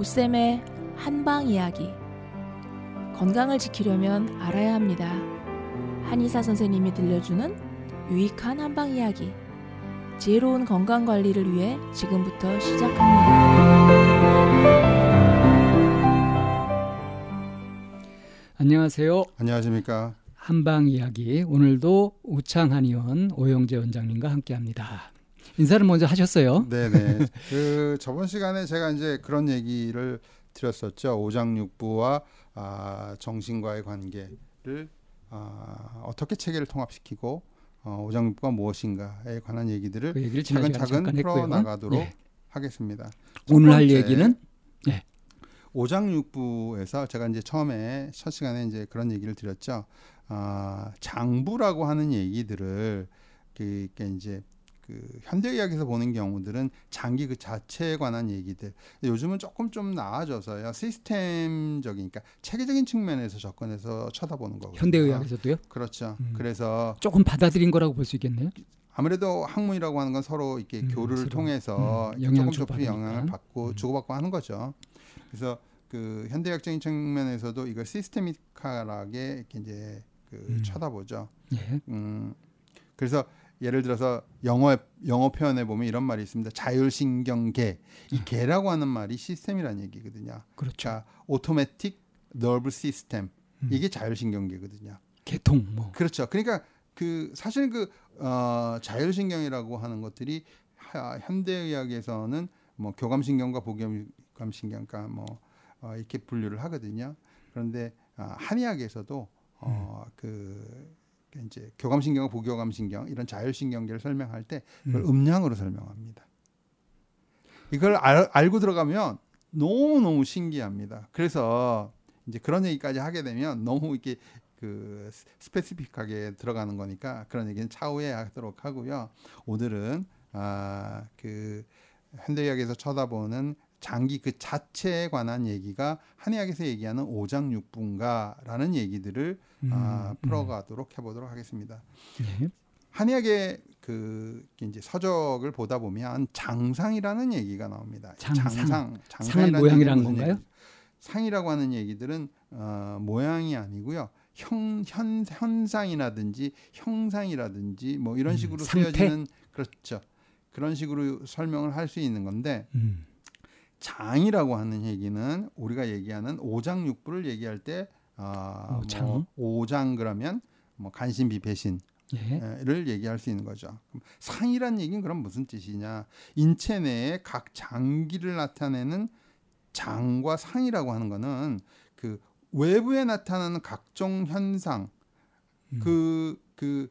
오쌤의 한방 이야기. 건강을 지키려면 알아야 합니다. 한의사 선생님이 들려주는 유익한 한방 이야기. 지혜로운 건강 관리를 위해 지금부터 시작합니다. 안녕하세요. 안녕하십니까. 한방 이야기 오늘도 우창 한의원 오영재 원장님과 함께합니다. 인사를 먼저 하셨어요. 네네. 그 저번 시간에 제가 이제 그런 얘기를 드렸었죠. 오장육부와 아, 정신과의 관계를 아, 어떻게 체계를 통합시키고 어, 오장육부가 무엇인가에 관한 얘기들을 그 차근차근 풀어 나가도록 예. 하겠습니다. 오늘 할 얘기는 예. 오장육부에서 제가 이제 처음에 첫 시간에 이제 그런 얘기를 드렸죠. 아, 장부라고 하는 얘기들을 그, 그 이제 그 현대의학에서 보는 경우들은 장기 그 자체에 관한 얘기들 요즘은 조금 좀 나아져서요 시스템적이니까 그러니까 체계적인 측면에서 접근해서 쳐다보는 거고 현대의학에서도요? 그렇죠. 음. 그래서 조금 받아들인 거라고 볼 수 있겠네요. 아무래도 학문이라고 하는 건 서로 이렇게 음, 교류를 서로. 통해서 음, 조금 조금 영향을 받고 음. 주고받고 하는 거죠. 그래서 그 현대학적인 측면에서도 이걸 시스테믹하게 이렇게 이제 그 음. 쳐다보죠. 예. 음, 그래서 예를 들어서 영어 영어 표현에 보면 이런 말이 있습니다. 자율신경계. 이 음. 개라고 하는 말이 시스템이라는 얘기거든요. 그렇죠. 그러니까 오토매틱 너브 시스템. 이게 자율신경계거든요. 개통 뭐. 그렇죠. 그러니까 그 사실 그 어, 자율신경이라고 하는 것들이 하, 현대의학에서는 뭐 교감신경과 보경감신경과 뭐 어, 이렇게 분류를 하거든요. 그런데 어, 한의학에서도 어, 음. 그 이제 교감신경과 부교감신경 이런 자율신경계를 설명할 때 그걸 음. 량으로 설명합니다. 이걸 알, 알고 들어가면 너무 너무 신기합니다. 그래서 이제 그런 얘기까지 하게 되면 너무 이렇게 그 스페시픽하게 들어가는 거니까 그런 얘기는 차후에 하도록 하고요. 오늘은 아그 현대의학에서 쳐다보는 장기 그 자체에 관한 얘기가 한의학에서 얘기하는 오장육부인가라는 얘기들을 음, 아, 음. 풀어가도록 해보도록 하겠습니다. 네. 한의학의 그 이제 서적을 보다 보면 장상이라는 얘기가 나옵니다. 장상, 장상 상은 모양이라는 건가요? 얘기, 상이라고 하는 얘기들은 어, 모양이 아니고요. 형, 현, 현상이라든지 형상이라든지 뭐 이런 음, 식으로 음, 쓰여지는 그렇죠. 그런 식으로 설명을 할 수 있는 건데 음. 장이라고 하는 얘기는 우리가 얘기하는 오장육부를 얘기할 때 어, 오장, 뭐 오장 그러면 뭐 간신 비 배신 를 예. 얘기할 수 있는 거죠. 상이란 얘기는 그럼 무슨 뜻이냐? 인체 내에 각 장기를 나타내는 장과 상이라고 하는 거는 그 외부에 나타나는 각종 현상 그그 음. 그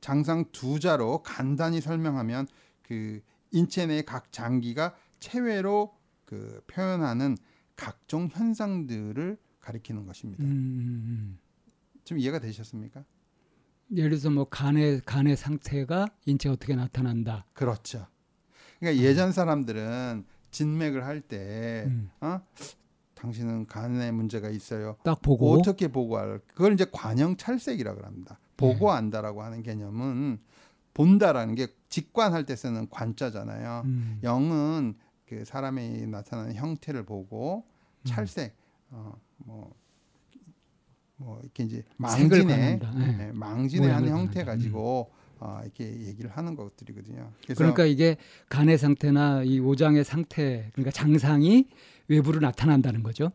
장상 두 자로 간단히 설명하면 그 인체 내의 각 장기가 체외로 그 표현하는 각종 현상들을 가리키는 것입니다. 음, 음, 음. 좀 이해가 되셨습니까? 예를 들어서 뭐 간의 간의 상태가 인체 어떻게 나타난다. 그렇죠. 그러니까 음. 예전 사람들은 진맥을 할때 음. 어? 당신은 간에 문제가 있어요. 딱 보고 어떻게 보고할? 그걸 이제 관형 찰색이라고 합니다. 보고 네. 안다라고 하는 개념은 본다라는 게 직관할 때 쓰는 관자잖아요. 음. 영은 그 사람이 나타나는 형태를 보고 음. 찰색 어뭐 뭐 이렇게 이제 망진의 네. 네, 망진의 한 형태 가지고 음. 어, 이렇게 얘기를 하는 것들이거든요. 그러니까 이게 간의 상태나 이 오장의 상태, 그러니까 장상이 외부로 나타난다는 거죠.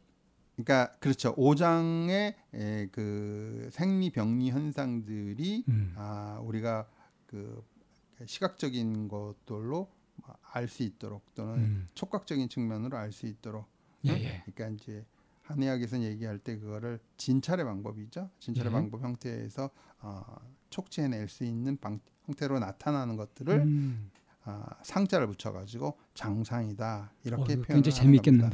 그러니까 그렇죠. 오장의 에, 그 생리병리 현상들이 음. 아, 우리가 그 시각적인 것들로 알 수 있도록 또는 음. 촉각적인 측면으로 알 수 있도록. 예, 예. 그러니까 이제 한의학에서 얘기할 때 그거를 진찰의 방법이죠. 진찰의 예. 방법 형태에서 어, 촉지해낼 수 있는 방, 형태로 나타나는 것들을 음. 어, 상자를 붙여가지고 장상이다 이렇게 어, 표현을 굉장히. 겁니다.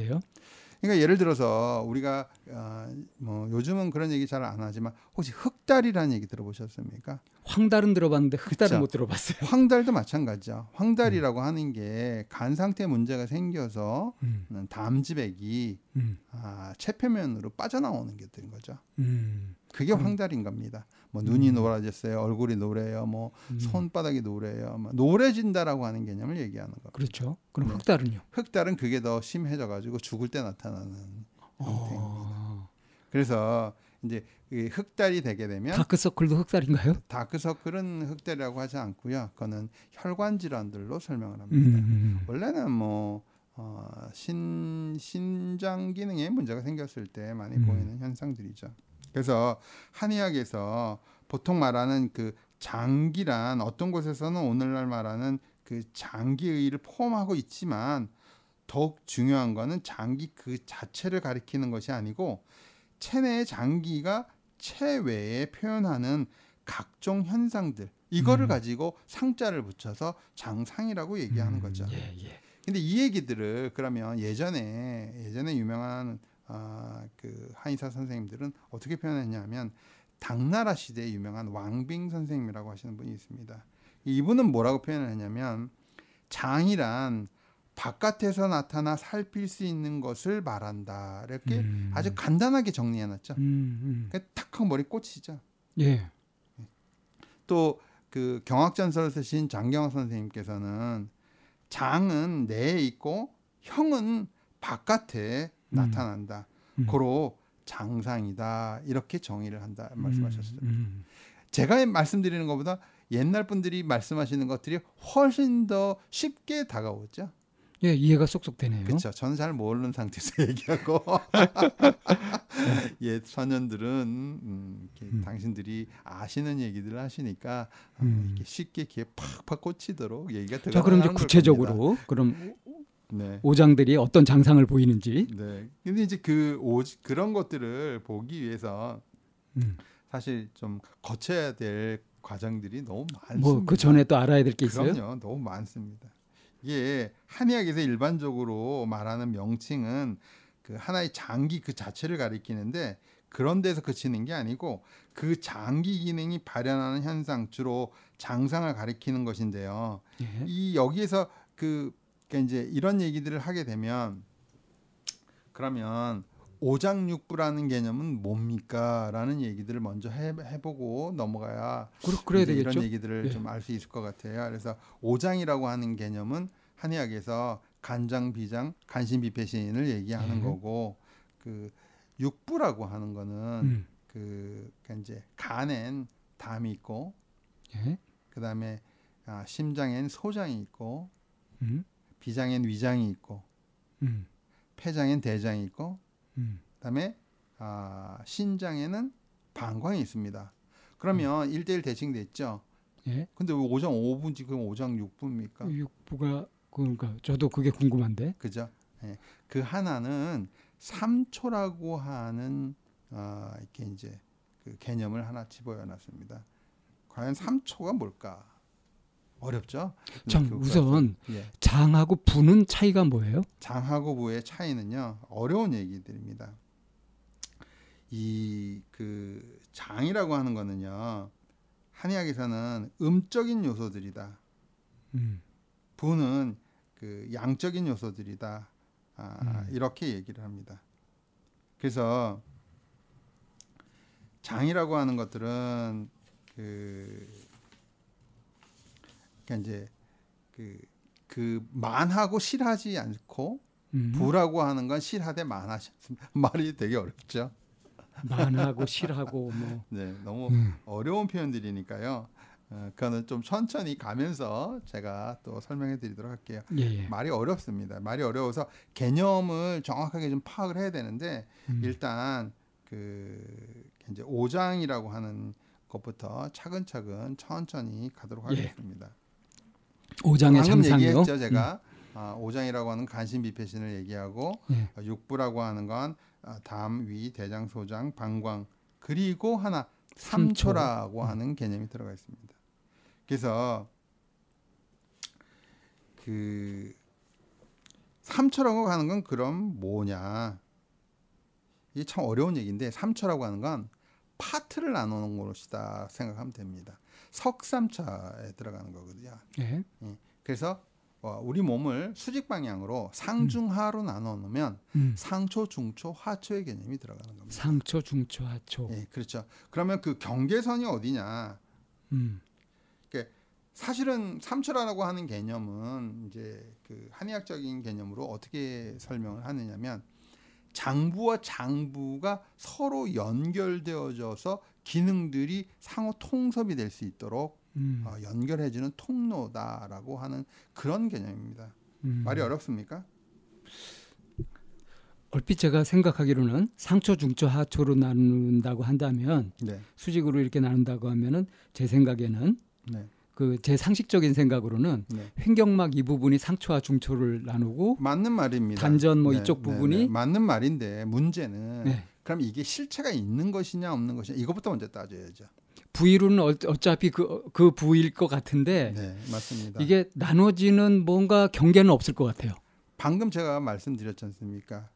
그러니까 예를 들어서 우리가 어, 뭐 요즘은 그런 얘기 잘 안 하지만 혹시 흑달이라는 얘기 들어보셨습니까? 황달은 들어봤는데 흑달은 그쵸? 못 들어봤어요. 황달도 마찬가지죠. 황달이라고 음. 하는 게 간 상태 문제가 생겨서 음. 담지백이 음. 아, 체표면으로 빠져나오는 게 되는 거죠. 음. 그게. 황달인 겁니다. 뭐 눈이 음. 노라졌어요, 얼굴이 노래요, 뭐 음. 손바닥이 노래요, 뭐 노래진다라고 하는 개념을 얘기하는 겁니다. 그렇죠. 그럼 네. 흑달은요? 흑달은 그게 더 심해져가지고 죽을 때 나타나는 형태입니다. 어. 그래서 이제 이 흑달이 되게 되면 다크서클도 흑달인가요? 다크서클은 흑달이라고 하지 않고요. 그거는 혈관 질환들로 설명을 음, 합니다. 음. 원래는 뭐 어, 신 신장 기능에 문제가 생겼을 때 많이 음. 보이는 현상들이죠. 그래서 한의학에서 보통 말하는 그 장기란 어떤 곳에서는 오늘날 말하는 그 장기의를 포함하고 있지만 더욱 중요한 거는 장기 그 자체를 가리키는 것이 아니고 체내의 장기가 체외에 표현하는 각종 현상들 이거를 음. 가지고 상자를 붙여서 장상이라고 얘기하는 음, 거죠. 예, 예. 근데 이 얘기들을 그러면 예전에 예전에 유명한 아, 그 한의사 선생님들은 어떻게 표현했냐면 당나라 시대에 유명한 왕빙 선생님이라고 하시는 분이 있습니다. 이분은 뭐라고 표현을 했냐면 장이란 바깥에서 나타나 살필 수 있는 것을 말한다. 이렇게 음. 아주 간단하게 정리해놨죠. 음, 그탁 하고 머리 꽂히죠. 음. 예. 또 그 경학전설을 쓰신 장경학 선생님께서는 장은 내에 있고 형은 바깥에 음. 나타난다. 음. 고로 장상이다 이렇게 정의를 한다 말씀하셨어요. 음, 음. 제가 말씀드리는 것보다 옛날 분들이 말씀하시는 것들이 훨씬 더 쉽게 다가오죠. 예, 이해가 쏙쏙 되네요. 그렇죠. 저는 잘 모르는 상태에서 얘기하고 옛 선현들은 음, 이렇게 음. 당신들이 아시는 얘기들을 하시니까 어, 음. 이렇게 쉽게 귀에 팍팍 꽂히도록 얘기가 자, 그럼 이제 들어가는 걸 구체적으로 그럼 겁니다. 네. 오장들이 어떤 장상을 보이는지 네. 근데 이제 그 오, 그런 것들을 보기 위해서 음. 사실 좀 거쳐야 될 과정들이 너무 많습니다. 뭐 그 전에 또 알아야 될 게 있어요? 그럼요. 너무 많습니다. 이게 한의학에서 일반적으로 말하는 명칭은 그 하나의 장기 그 자체를 가리키는데 그런 데서 그치는 게 아니고 그 장기 기능이 발현하는 현상 주로 장상을 가리키는 것인데요. 예. 이 여기에서 그 그러니까 이제 이런 얘기들을 하게 되면 그러면 오장육부라는 개념은 뭡니까라는 얘기들을 먼저 해, 해보고 넘어가야 되겠죠. 이런 얘기들을 예. 좀알 수 있을 것 같아요. 그래서 오장이라고 하는 개념은 한의학에서 간장, 비장, 간신비패신을 얘기하는 예. 거고 그 육부라고 하는 거는 음. 그 그러니까 이제 간엔 담이 있고 예. 그다음에 아, 심장엔 소장이 있고 음. 비장엔 위장이 있고 음. 폐장엔 대장이 있고 음. 그다음에 아, 신장에는 방광이 있습니다. 그러면 일 1대1 대칭돼 있죠. 예. 근데 왜 5장 5분지 그럼 5장 6분입니까? 육부가 그러니까 저도 그게 궁금한데. 그죠? 예. 그 하나는 삼초라고 하는 아, 이렇게 이제 그 개념을 하나 집어여 놨습니다. 과연 삼초가 뭘까? 어렵죠? 참그 우선 예. 장하고 부는 차이가 뭐예요? 장하고 부의 차이는요 어려운 얘기들입니다. 이 그 장이라고 하는 거는요 한의학에서는 음적인 요소들이다. 음. 부는 그 양적인 요소들이다. 아, 음. 이렇게 얘기를 합니다. 그래서 장이라고 하는 것들은 그 그러니까 이제 그, 그 만하고 실하지 않고 음. 부라고 하는 건 실하되 않습니다. 말이 되게 어렵죠. 만하고 실하고 뭐. 네, 너무 음. 어려운 표현들이니까요. 어, 그거는 좀 천천히 가면서 제가 또 설명해 드리도록 할게요. 예, 예. 말이 어렵습니다. 말이 어려워서 개념을 정확하게 좀 파악을 해야 되는데 음. 일단 그 이제 오장이라고 하는 것부터 차근차근 천천히 가도록 예. 하겠습니다. 오장의 방금 장상이요. 얘기했죠, 제가 아, 오장이라고 하는 간신비패신을 얘기하고 예. 어, 육부라고 하는 건 아, 담, 위, 대장, 소장, 방광 그리고 하나 삼초. 삼초라고 음. 하는 개념이 들어가 있습니다. 그래서 그 삼초라고 하는 건 그럼 뭐냐? 이게 참 어려운 얘기인데 삼초라고 하는 건 파트를 나누는 것이다 생각하면 됩니다. 석삼차에 들어가는 거거든요. 예. 그래서 어, 우리 몸을 수직 방향으로 상중하로 나눠 놓으면 음. 상초, 중초, 하초의 개념이 들어가는 겁니다. 상초, 중초, 하초. 예, 그렇죠. 그러면 그 경계선이 어디냐? 음. 사실은 삼초라고 하는 개념은 이제 그 한의학적인 개념으로 어떻게 설명을 하느냐면 장부와 장부가 서로 연결되어져서 기능들이 상호 통섭이 될 수 있도록 음. 어, 연결해주는 통로다라고 하는 그런 개념입니다. 음. 말이 어렵습니까? 얼핏 제가 생각하기로는 상초, 중초, 하초로 나눈다고 한다면 네, 수직으로 이렇게 나눈다고 하면은 제 생각에는 네, 그 제 상식적인 생각으로는 네. 횡격막 이 부분이 상초와 중초를 나누고 맞는 말입니다. 단전 뭐 네, 이쪽 네, 부분이 네. 맞는 말인데 문제는 네. 그럼 이게 실체가 있는 것이냐 없는 것이냐 이것부터 먼저 따져야죠. 부위로는 어- 어차피 그, 그 부위일 것 같은데 네, 맞습니다. 이게 나눠지는 뭔가 경계는 없을 것 같아요. 방금 제가 말씀드렸지 않습니까?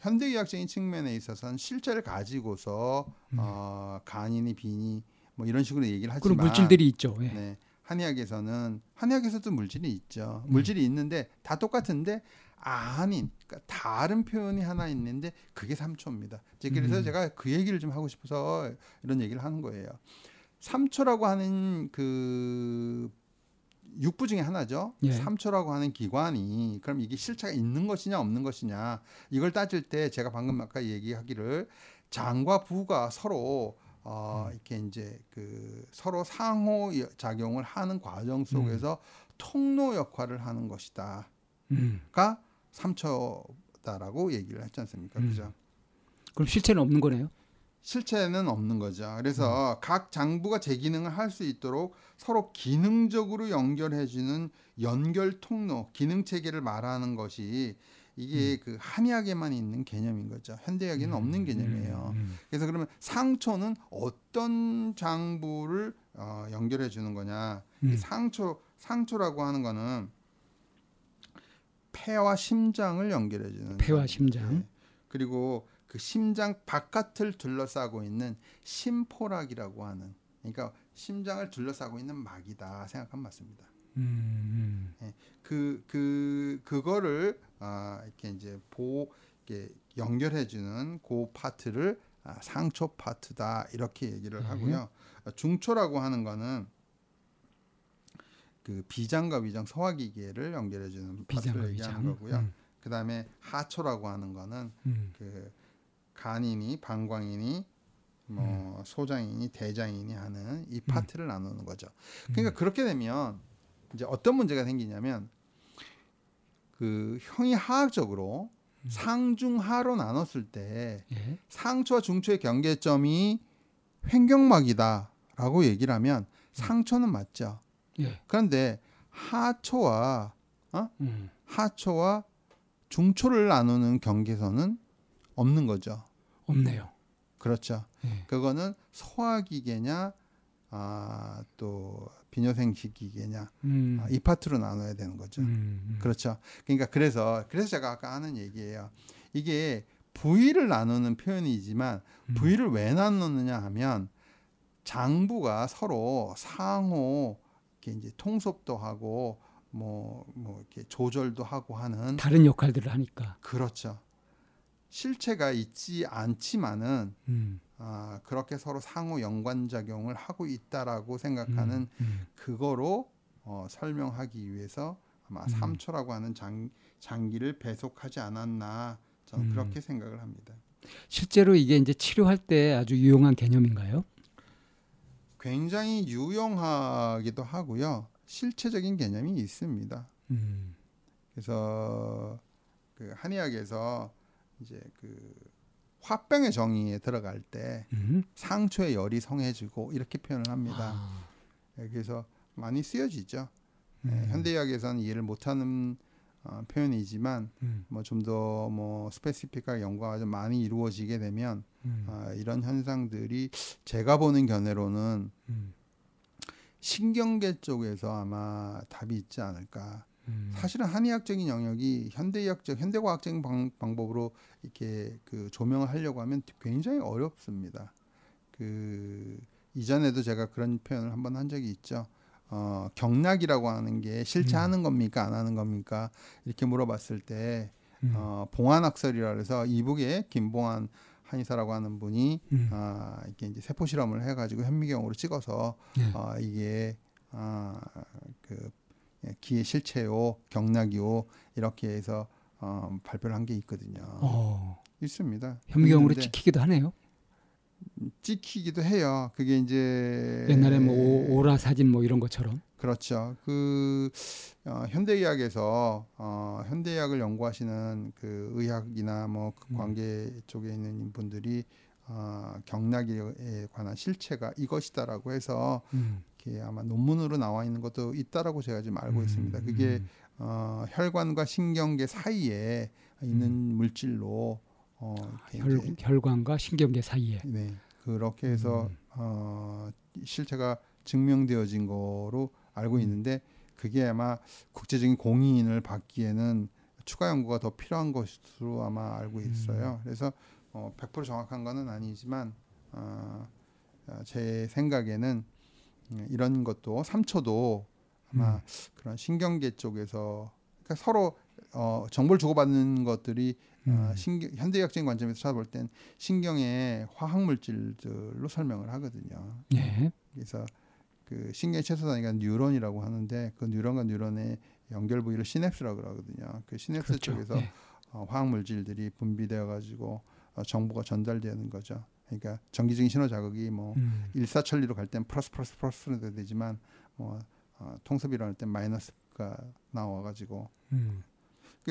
현대의학적인 측면에 있어서는 실제를 가지고서 음. 어, 간이니 비니 뭐 이런 식으로 얘기를 그런 하지만 물질들이 있죠. 예. 네, 한의학에서는 한의학에서도 물질이 있죠. 음. 물질이 있는데 다 똑같은데 아닌 그러니까 다른 표현이 하나 있는데 그게 삼초입니다. 그래서 음. 제가 그 얘기를 좀 하고 싶어서 이런 얘기를 하는 거예요. 삼초라고 하는 그 육부 중에 하나죠. 예. 삼초라고 하는 기관이 그럼 이게 실체가 있는 것이냐 없는 것이냐 이걸 따질 때 제가 방금 아까 얘기하기를 장과 부가 서로 어 음. 이렇게 이제 그 서로 상호 여- 작용을 하는 과정 속에서 음. 통로 역할을 하는 것이다가 음. 삼초다라고 얘기를 했지 않습니까? 음. 그죠? 그럼 실체는 없는 거네요. 실체는 없는 거죠. 음. 그래서 각 장부가 제 기능을 할 수 있도록 서로 기능적으로 연결해주는 연결 통로, 기능 체계를 말하는 것이 이게 그 한의학에만 있는 개념인 거죠. 현대의학에는 없는 개념이에요. 음. 그래서 그러면 상초는 어떤 장부를 어, 연결해 주는 거냐? 이 음. 상초 상초라고 하는 거는 폐와 심장을 연결해 주는 폐와 심장. 네. 그리고 그 심장 바깥을 둘러싸고 있는 심포락이라고 하는 그러니까 심장을 둘러싸고 있는 막이다 생각하면 맞습니다. 음. 음. 그, 그, 그거를, 아, 이렇게 이제 보, 이렇게 연결해주는 그 파트를 아, 상초 파트다, 이렇게 얘기를 네. 하고요. 아, 중초라고 하는 거는 그 비장과 위장 소화기계를 연결해주는 파트를 얘기하는 위장. 거고요. 음. 그 다음에 하초라고 하는 거는 음. 그 간이니 방광이니 뭐 음. 소장이니 대장이니 하는 이 파트를 나누는 거죠. 음. 그러니까 그렇게 되면 이제 어떤 문제가 생기냐면 그 형이 하학적으로 음. 상중하로 나눴을 때 예. 상초와 중초의 경계점이 횡격막이다라고 얘기를 하면 상초는 맞죠. 예. 그런데 하초와 음. 하초와 중초를 나누는 경계선은 없는 거죠. 없네요. 그렇죠. 예. 그거는 소화기계냐 아, 또 비뇨생식 기계냐 음. 아, 이 파트로 나눠야 되는 거죠. 음. 음. 그렇죠. 그러니까 그래서 그래서 제가 아까 하는 얘기예요. 이게 부위를 나누는 표현이지만 음. 부위를 왜 나누느냐 하면 장부가 서로 상호 이렇게 이제 통섭도 하고 뭐뭐 이렇게 조절도 하고 하는 다른 역할들을 하니까. 그렇죠. 실체가 있지 않지만은 음. 아, 그렇게 서로 상호 연관 작용을 하고 있다라고 생각하는 음. 음. 그거로 어, 설명하기 위해서 아마 음. 삼초라고 하는 장, 장기를 배속하지 않았나 저는 음. 그렇게 생각을 합니다. 실제로 이게 이제 치료할 때 아주 유용한 개념인가요? 굉장히 유용하기도 하고요. 실체적인 개념이 있습니다. 음. 그래서 그 한의학에서 이제 그 화병의 정의에 들어갈 때 음. 상초에 열이 성해지고 이렇게 표현을 합니다. 아. 예, 그래서 많이 쓰여지죠. 예, 음. 현대의학에서는 이해를 못하는 어, 표현이지만 음. 뭐좀 더 뭐 스페시픽하게 연구가 좀 많이 이루어지게 되면 음. 아, 이런 현상들이 제가 보는 견해로는 음. 신경계 쪽에서 아마 답이 있지 않을까. 음. 사실은 한의학적인 영역이 현대의학적, 현대과학적인 방, 방법으로 이렇게 그 조명을 하려고 하면 굉장히 어렵습니다. 그 이전에도 제가 그런 표현을 한번 한 적이 있죠. 어, 경락이라고 하는 게 실제 하는 겁니까 안 하는 겁니까 이렇게 물어봤을 때 음. 어, 봉안학설이라 그래서 이북에 김봉안 한의사라고 하는 분이 음. 아, 이게 이제 세포 실험을 해가지고 현미경으로 찍어서 예. 어, 이게 아, 그 예, 기의 실체요, 경락이요 이렇게 해서 어, 발표를 한 게 있거든요. 어, 있습니다. 현미경으로 찍히기도 하네요. 찍히기도 해요. 그게 이제 옛날에 뭐 오- 오라 사진 뭐 이런 것처럼. 그렇죠. 그 어, 현대의학에서 어, 현대의학을 연구하시는 그 의학이나 뭐그 음. 관계 쪽에 있는 분들이 어, 경락에 관한 실체가 이것이다라고 해서 음. 이렇게 아마 논문으로 나와 있는 것도 있다라고 제가 지금 알고 있습니다. 그게 음. 어, 혈관과 신경계 사이에 있는 물질로 어, 이렇게 혈, 혈관과 신경계 사이에. 네 그렇게 해서 음. 어, 실체가 증명되어진 거로 알고 있는데 그게 아마 국제적인 공인을 받기에는 추가 연구가 더 필요한 것으로 아마 알고 있어요. 그래서 어, 100% 정확한 거는 아니지만 어, 어, 제 생각에는 음, 이런 것도 3초도 아마 음. 그런 신경계 쪽에서 그러니까 서로 어, 정보를 주고받는 것들이 어, 음. 신경, 현대의학적인 관점에서 찾아볼 땐 신경의 화학 물질들로 설명을 하거든요. 예. 그래서 그 신경의 최소 단위가 뉴런이라고 하는데 그 뉴런과 뉴런의 연결 부위를 시냅스라고 그러거든요. 그 시냅스 그렇죠. 쪽에서 예. 어, 화학 물질들이 분비되어 가지고 어, 정보가 전달되는 거죠. 그러니까 전기적인 신호 자극이 뭐 음. 일사천리로 갈 땐 플러스 플러스 플러스로 되지만 뭐 어, 통습이라 할땐 마이너스가 나와 가지고 음.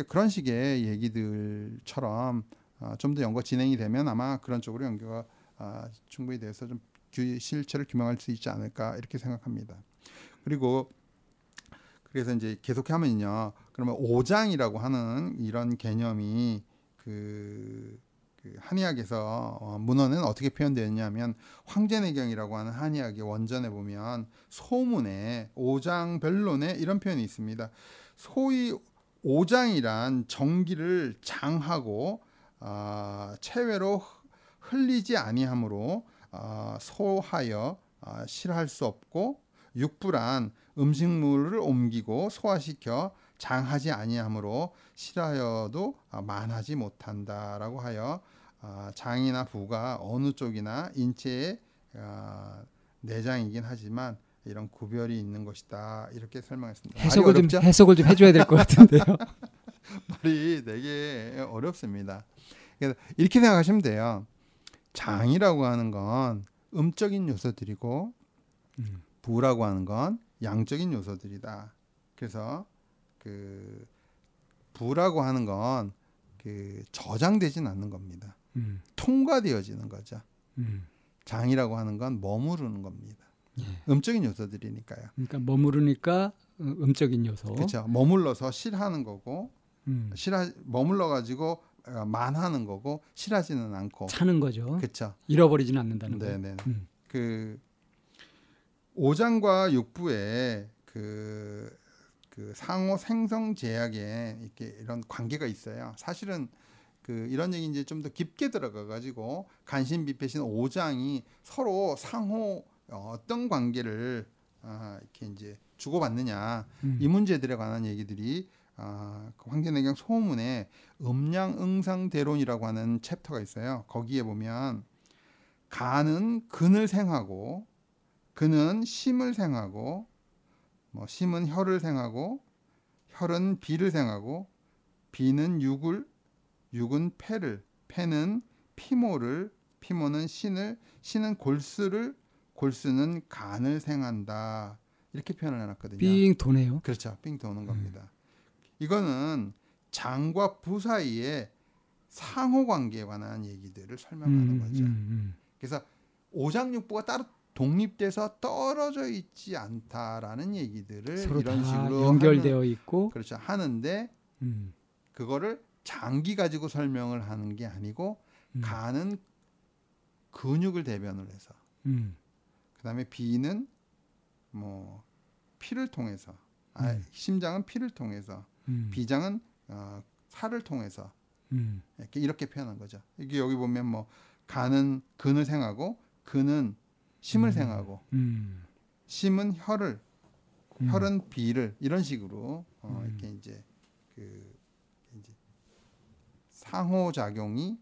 그런 식의 얘기들처럼 어, 좀 더 연구 진행이 되면 아마 그런 쪽으로 연구가 아, 충분히 돼서 좀 규- 실체를 규명할 수 있지 않을까 이렇게 생각합니다. 그리고 그래서 이제 계속해 하면요. 그러면 오장이라고 하는 이런 개념이 그, 그 한의학에서 어, 문헌은 어떻게 표현되었냐면 황제내경이라고 하는 한의학의 원전에 보면 소문에 오장별론에 이런 표현이 있습니다. 소위 오장이란 정기를 장하고 아, 체외로 흘리지 아니하므로 아, 소하여 아, 실할 수 없고 육부란 음식물을 옮기고 소화시켜 장하지 아니하므로 실하여도 아, 만하지 못한다라고 하여 아, 장이나 부가 어느 쪽이나 인체의 아, 내장이긴 하지만 이런 구별이 있는 것이다 이렇게 설명했습니다. 해석을 좀? 해석을 좀 해줘야 될 것 같은데요. 말이 되게 어렵습니다. 그래서 이렇게 생각하시면 돼요. 장이라고 하는 건 음적인 요소들이고 음. 부라고 하는 건 양적인 요소들이다. 그래서 그 부라고 하는 건 그 저장되진 않는 겁니다. 음. 통과되어지는 거죠. 음. 장이라고 하는 건 머무르는 겁니다. 예. 음적인 요소들이니까요. 그러니까 머무르니까 어, 음적인 요소. 그렇죠. 머물러서 실하는 거고 음. 실하 머물러 가지고 만하는 거고 실하지는 않고 차는 거죠. 그렇죠. 잃어버리진 않는다는 거. 네네. 음. 그 오장과 육부에 그, 그 상호 생성 제약에 이렇게 이런 관계가 있어요. 사실은 그 이런 얘기 이제 좀 더 깊게 들어가 가지고 간신 비패신 오장이 서로 상호 어떤 관계를 아, 이렇게 이제 주고받느냐 음. 이 문제들에 관한 얘기들이 아, 그 황제내경 소문에 음양응상대론이라고 하는 챕터가 있어요. 거기에 보면 간은 근을 생하고 근은 심을 생하고 뭐 심은 혈을 생하고 혈은 비를 생하고 비는 육을 육은 폐를 폐는 피모를 피모는 신을 신은 골수를 골수는 간을 생한다 이렇게 표현을 해놨거든요. 삥 도네요. 그렇죠. 삥 도는 음. 겁니다. 이거는 장과 부 사이의 상호 관계에 관한 얘기들을 설명하는 음, 거죠. 음, 그래서 오장육부가 따로 독립돼서 떨어져 있지 않다라는 얘기들을 음. 서로 이런 다 식으로 연결되어 하는, 있고. 그렇죠. 하는데 음, 그거를 장기 가지고 설명을 하는 게 아니고 음, 간은 근육을 대변을 해서 음, 그다음에 비는 뭐 피를 통해서 아, 음. 심장은 피를 통해서 음, 비장은 어, 살을 통해서 음, 이렇게, 이렇게 표현한 거죠. 이게 여기 보면 뭐 간은 근을 생하고 근은 심을 음. 생하고 음, 심은 혈을 음. 혈흔 비를 이런 식으로 어, 음. 이렇게 이제 그 이제 상호 작용이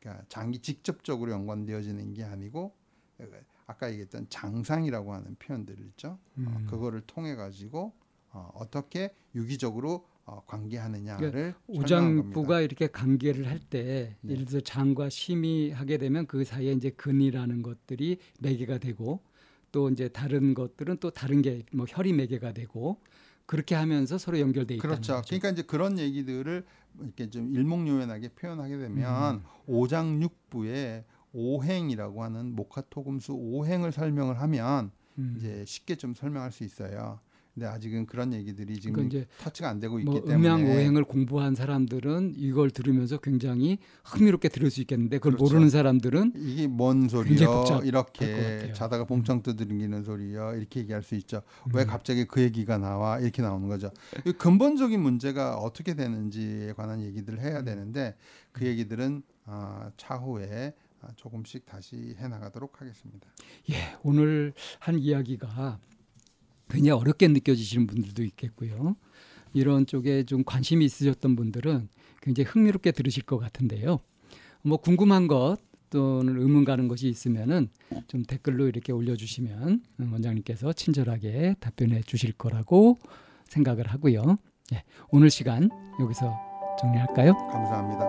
그러니까 장기 직접적으로 연관되어지는 게 아니고 어, 아까 얘기했던 장상이라고 하는 표현들 있죠. 어, 음. 그거를 통해 가지고 어, 어떻게 유기적으로 어, 관계하느냐를 겁니다. 오장부가 이렇게 관계를 할때 네. 예를 들어 장과 심이 하게 되면 그 사이에 이제 근이라는 것들이 매개가 되고 또 이제 다른 것들은 또 다른 게 뭐 혈이 매개가 되고 그렇게 하면서 서로 연결돼 있다는 그렇죠. 거죠. 그러니까 이제 그런 얘기들을 이렇게 좀 일목요연하게 표현하게 되면 음. 오장육부의 오행이라고 하는 목화토금수 오행을 설명을 하면 음. 이제 쉽게 좀 설명할 수 있어요. 근데 아직은 그런 얘기들이 지금 그러니까 이제 터치가 안 되고 있기 뭐 때문에 음양 오행을 공부한 사람들은 이걸 들으면서 굉장히 흥미롭게 들을 수 있겠는데 그걸 그렇죠. 모르는 사람들은 이게 뭔 소리요? 이렇게. 자다가 봉창 두드리는 소리요? 이렇게 얘기할 수 있죠. 왜 음. 갑자기 그 얘기가 나와? 이렇게 나오는 거죠. 이 근본적인 문제가 어떻게 되는지에 관한 얘기들을 해야 음. 되는데 그 얘기들은 아, 차후에 아, 조금씩 다시 해 나가도록 하겠습니다. 예, 오늘 한 이야기가 굉장히 어렵게 느껴지시는 분들도 있겠고요. 이런 쪽에 좀 관심이 있으셨던 분들은 굉장히 흥미롭게 들으실 것 같은데요. 뭐 궁금한 것 또는 의문 가는 것이 있으면은 좀 댓글로 이렇게 올려주시면 원장님께서 친절하게 답변해 주실 거라고 생각을 하고요. 예, 오늘 시간 여기서 정리할까요? 감사합니다.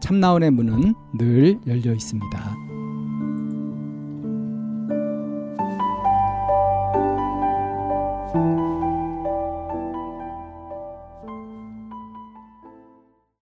참나원의 문은 늘 열려 있습니다.